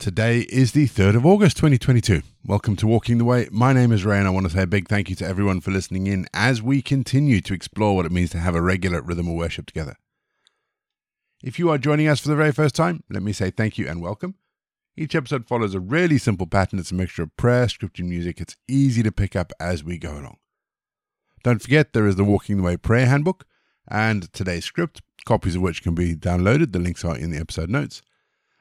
Today is the 3rd of August 2022. Welcome to Walking the Way. My name is Ray, and I want to say a big thank you to everyone for listening in as we continue to explore what it means to have a regular rhythm of worship together. If you are joining us for the very first time, let me say thank you and welcome. Each episode follows a really simple pattern. It's a mixture of prayer, scripture, and music. It's easy to pick up as we go along. Don't forget, there is the Walking the Way prayer handbook and today's script, copies of which can be downloaded. The links are in the episode notes.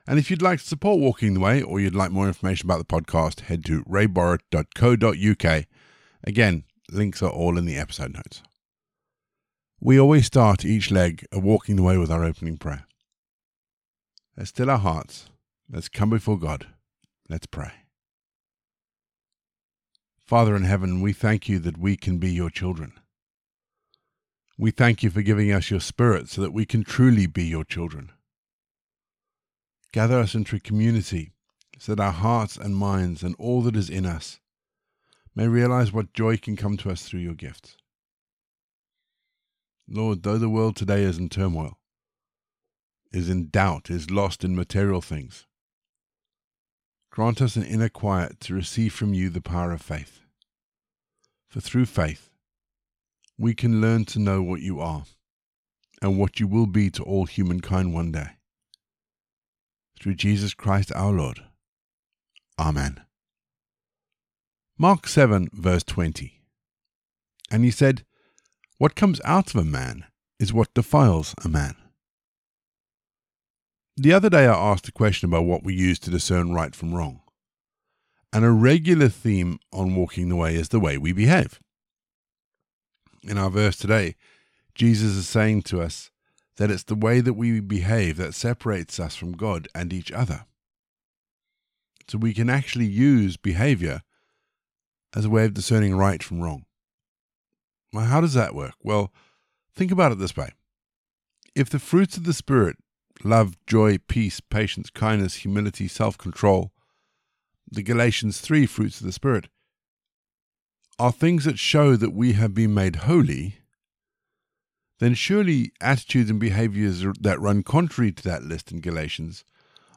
And if you'd like to support Walking the Way or you'd like more information about the podcast, head to rayborrett.co.uk. Again, links are all in the episode notes. We always start each leg of Walking the Way with our opening prayer. Let's still our hearts. Let's come before God. Let's pray. Father in heaven, we thank you that we can be your children. We thank you for giving us your spirit so that we can truly be your children. Gather us into community so that our hearts and minds and all that is in us may realize what joy can come to us through your gifts. Lord, though the world today is in turmoil, is in doubt, is lost in material things, grant us an inner quiet to receive from you the power of faith. For through faith, we can learn to know what you are and what you will be to all humankind one day through Jesus Christ our Lord. Amen. Mark 7, verse 20. And he said, What comes out of a man is what defiles a man. The other day I asked a question about what we use to discern right from wrong. And a regular theme on walking the way is the way we behave. In our verse today, Jesus is saying to us, that it's the way that we behave that separates us from God and each other. So we can actually use behavior as a way of discerning right from wrong. Well, how does that work? Well, think about it this way if the fruits of the Spirit, love, joy, peace, patience, kindness, humility, self control, the Galatians 3 fruits of the Spirit, are things that show that we have been made holy, then surely attitudes and behaviors that run contrary to that list in Galatians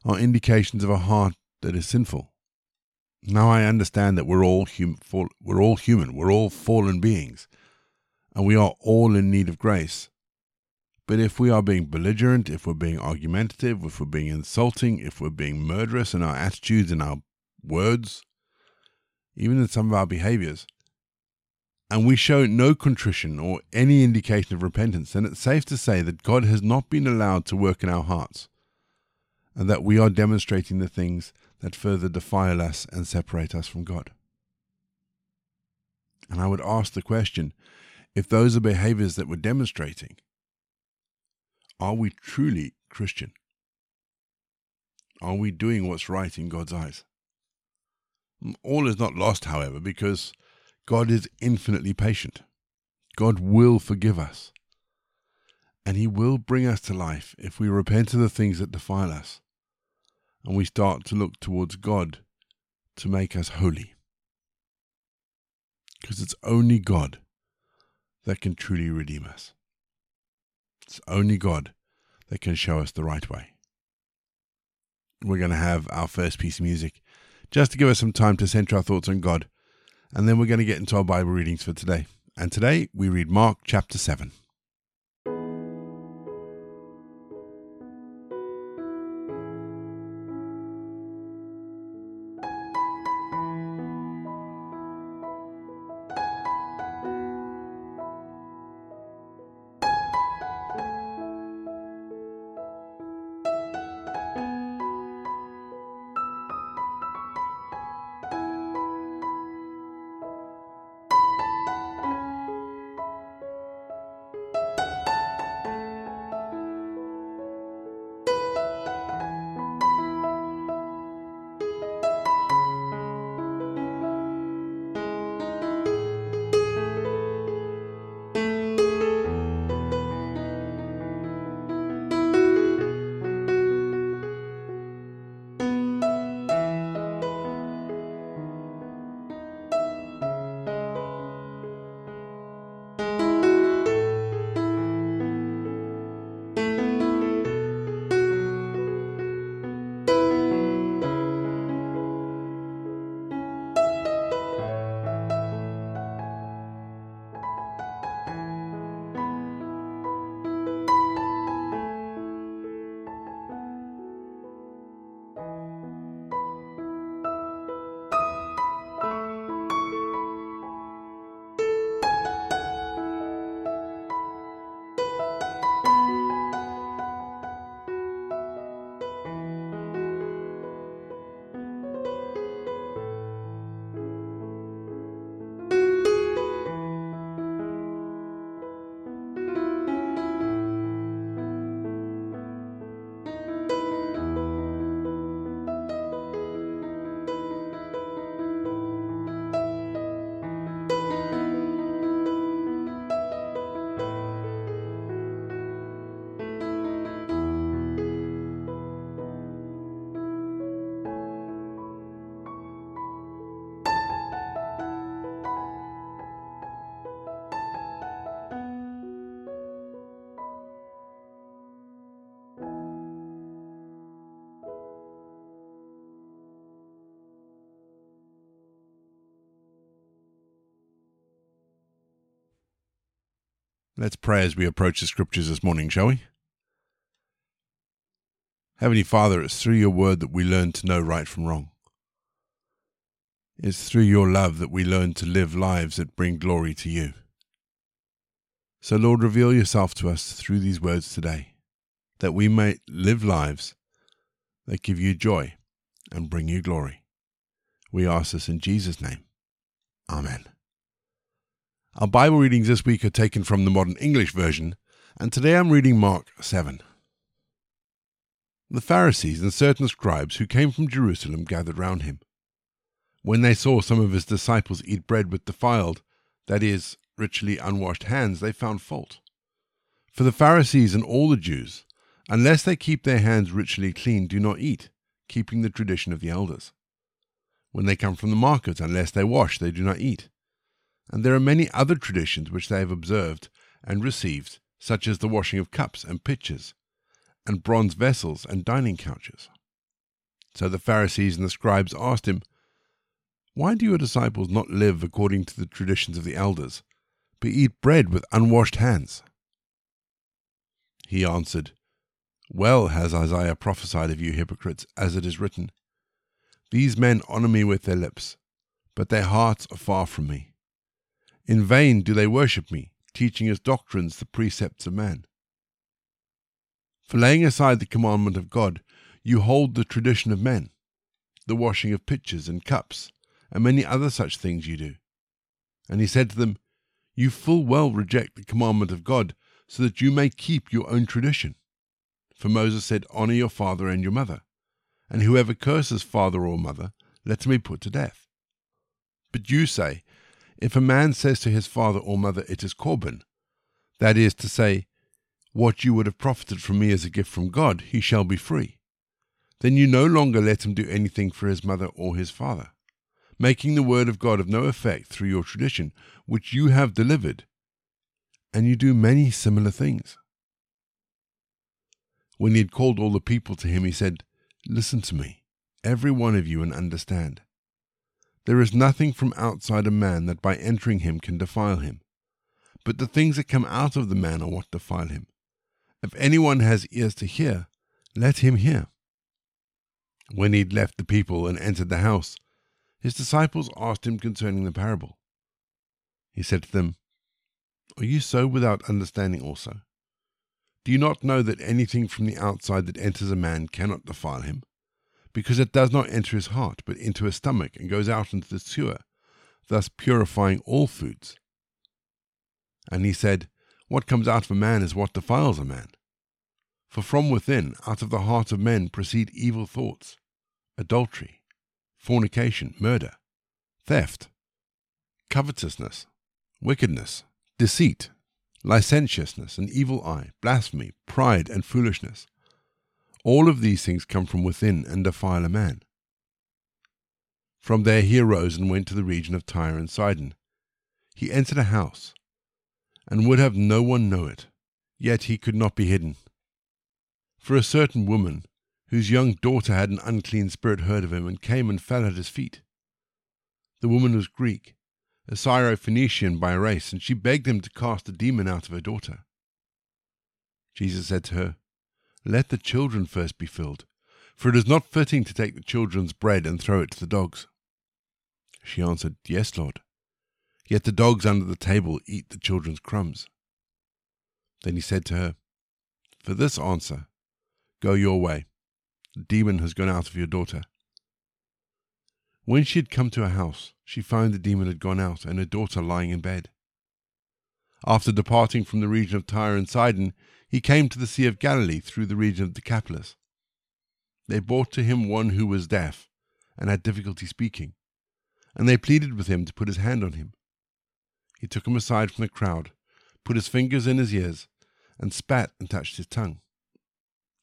are indications of a heart that is sinful. Now I understand that we're all hum- fall- we're all human, we're all fallen beings, and we are all in need of grace. But if we are being belligerent, if we're being argumentative, if we're being insulting, if we're being murderous in our attitudes and our words, even in some of our behaviors, and we show no contrition or any indication of repentance, then it's safe to say that God has not been allowed to work in our hearts, and that we are demonstrating the things that further defile us and separate us from God. And I would ask the question if those are behaviors that we're demonstrating, are we truly Christian? Are we doing what's right in God's eyes? All is not lost, however, because God is infinitely patient. God will forgive us. And He will bring us to life if we repent of the things that defile us and we start to look towards God to make us holy. Because it's only God that can truly redeem us. It's only God that can show us the right way. We're going to have our first piece of music just to give us some time to center our thoughts on God and then we're going to get into our Bible readings for today. And today we read Mark chapter 7. Let's pray as we approach the scriptures this morning, shall we? Heavenly Father, it's through your word that we learn to know right from wrong. It's through your love that we learn to live lives that bring glory to you. So, Lord, reveal yourself to us through these words today, that we may live lives that give you joy and bring you glory. We ask this in Jesus' name. Amen. Our Bible readings this week are taken from the Modern English Version, and today I'm reading Mark 7. The Pharisees and certain scribes who came from Jerusalem gathered round him. When they saw some of his disciples eat bread with defiled, that is, ritually unwashed hands, they found fault. For the Pharisees and all the Jews, unless they keep their hands ritually clean, do not eat, keeping the tradition of the elders. When they come from the market, unless they wash, they do not eat. And there are many other traditions which they have observed and received, such as the washing of cups and pitchers, and bronze vessels and dining couches. So the Pharisees and the scribes asked him, Why do your disciples not live according to the traditions of the elders, but eat bread with unwashed hands? He answered, Well has Isaiah prophesied of you hypocrites, as it is written, These men honor me with their lips, but their hearts are far from me. In vain do they worship me, teaching as doctrines the precepts of man. For laying aside the commandment of God, you hold the tradition of men, the washing of pitchers and cups, and many other such things you do. And he said to them, you full well reject the commandment of God, so that you may keep your own tradition. For Moses said, Honor your father and your mother, and whoever curses father or mother, let him be put to death. But you say, If a man says to his father or mother, It is Corban, that is to say, what you would have profited from me as a gift from God, he shall be free. Then you no longer let him do anything for his mother or his father making the word of God of no effect through your tradition, which you have delivered, and you do many similar things. When he had called all the people to him, he said, Listen to me, every one of you, and understand. There is nothing from outside a man that by entering him can defile him, but the things that come out of the man are what defile him. If anyone has ears to hear, let him hear. When he had left the people and entered the house, his disciples asked him concerning the parable. He said to them, Are you so without understanding also? Do you not know that anything from the outside that enters a man cannot defile him? Because it does not enter his heart, but into his stomach, and goes out into the sewer, thus purifying all foods. And he said, What comes out of a man is what defiles a man. For from within, out of the heart of men, proceed evil thoughts, adultery, fornication, murder, theft, covetousness, wickedness, deceit, licentiousness, an evil eye, blasphemy, pride, and foolishness. All of these things come from within and defile a man. From there he arose and went to the region of Tyre and Sidon. He entered a house, and would have no one know it, yet he could not be hidden. For a certain woman, whose young daughter had an unclean spirit heard of him and came and fell at his feet. The woman was Greek, a Syrophoenician by race, and she begged him to cast the demon out of her daughter. Jesus said to her, Let the children first be filled, for it is not fitting to take the children's bread and throw it to the dogs. She answered, Yes, Lord. Yet the dogs under the table eat the children's crumbs. Then he said to her, For this answer, go your way the demon has gone out of your daughter. When she had come to her house, she found the demon had gone out and her daughter lying in bed. After departing from the region of Tyre and Sidon, he came to the Sea of Galilee through the region of Decapolis. They brought to him one who was deaf and had difficulty speaking, and they pleaded with him to put his hand on him. He took him aside from the crowd, put his fingers in his ears, and spat and touched his tongue.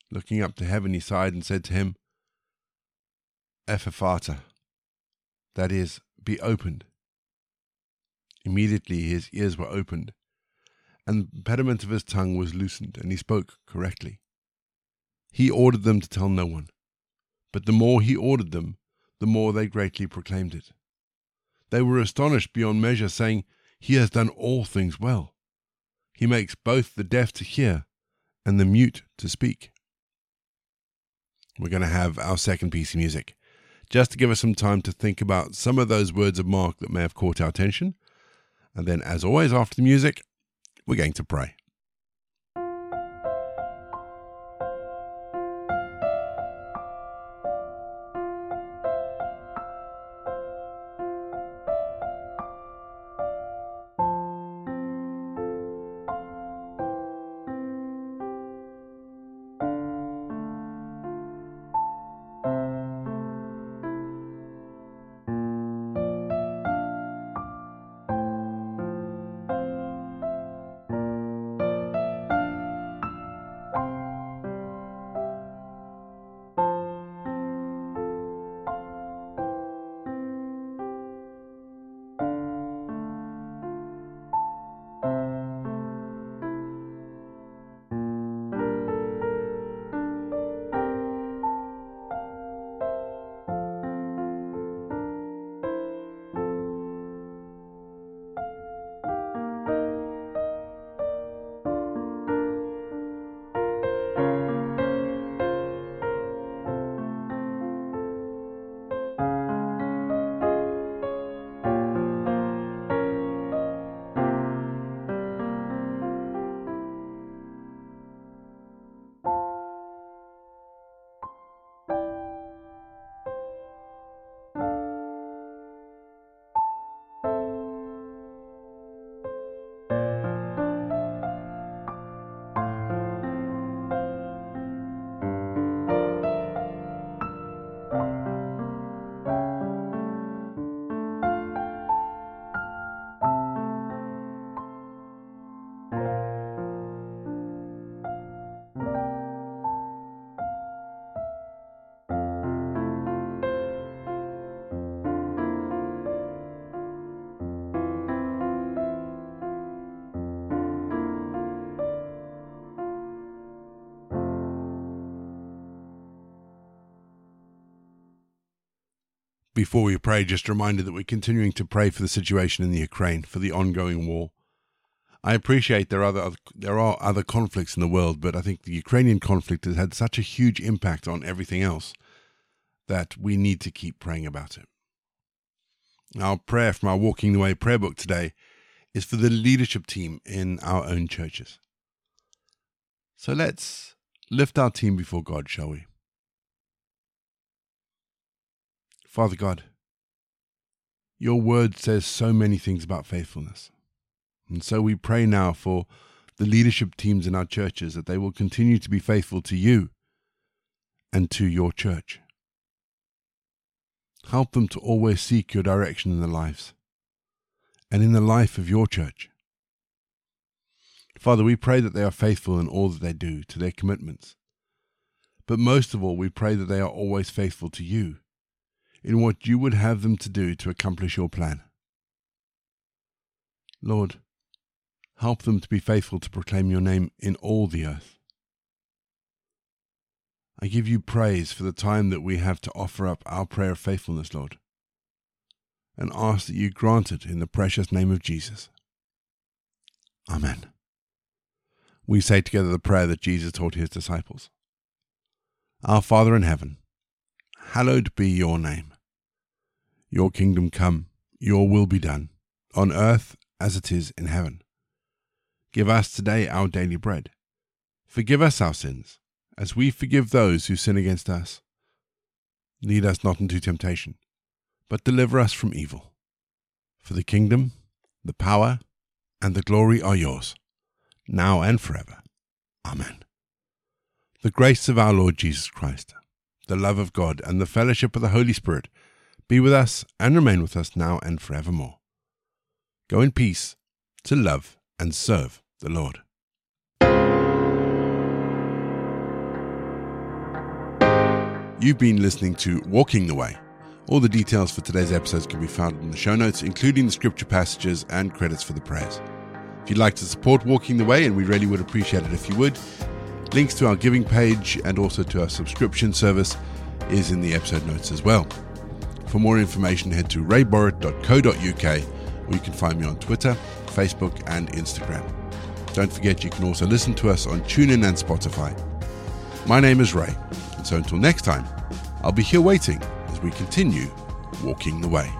Looking up to heaven, he sighed and said to him, Ephphatha, that is, be opened. Immediately his ears were opened, and the impediment of his tongue was loosened, and he spoke correctly. He ordered them to tell no one, but the more he ordered them, the more they greatly proclaimed it. They were astonished beyond measure, saying, He has done all things well. He makes both the deaf to hear and the mute to speak. We're going to have our second piece of music, just to give us some time to think about some of those words of Mark that may have caught our attention. And then, as always, after the music, we're going to pray. Before we pray, just a reminder that we're continuing to pray for the situation in the Ukraine, for the ongoing war. I appreciate there are other there are other conflicts in the world, but I think the Ukrainian conflict has had such a huge impact on everything else that we need to keep praying about it. Our prayer from our Walking the Way prayer book today is for the leadership team in our own churches. So let's lift our team before God, shall we? Father God, your word says so many things about faithfulness. And so we pray now for the leadership teams in our churches that they will continue to be faithful to you and to your church. Help them to always seek your direction in their lives and in the life of your church. Father, we pray that they are faithful in all that they do to their commitments. But most of all, we pray that they are always faithful to you in what you would have them to do to accomplish your plan. Lord, help them to be faithful to proclaim your name in all the earth. I give you praise for the time that we have to offer up our prayer of faithfulness, Lord, and ask that you grant it in the precious name of Jesus. Amen. We say together the prayer that Jesus taught his disciples Our Father in heaven, hallowed be your name. Your kingdom come, your will be done, on earth as it is in heaven. Give us today our daily bread. Forgive us our sins, as we forgive those who sin against us. Lead us not into temptation, but deliver us from evil. For the kingdom, the power, and the glory are yours, now and forever. Amen. The grace of our Lord Jesus Christ the love of God, and the fellowship of the Holy Spirit be with us and remain with us now and forevermore. Go in peace to love and serve the Lord. You've been listening to Walking the Way. All the details for today's episodes can be found in the show notes, including the scripture passages and credits for the prayers. If you'd like to support Walking the Way, and we really would appreciate it if you would, Links to our giving page and also to our subscription service is in the episode notes as well. For more information, head to rayborrett.co.uk or you can find me on Twitter, Facebook, and Instagram. Don't forget you can also listen to us on TuneIn and Spotify. My name is Ray, and so until next time, I'll be here waiting as we continue walking the way.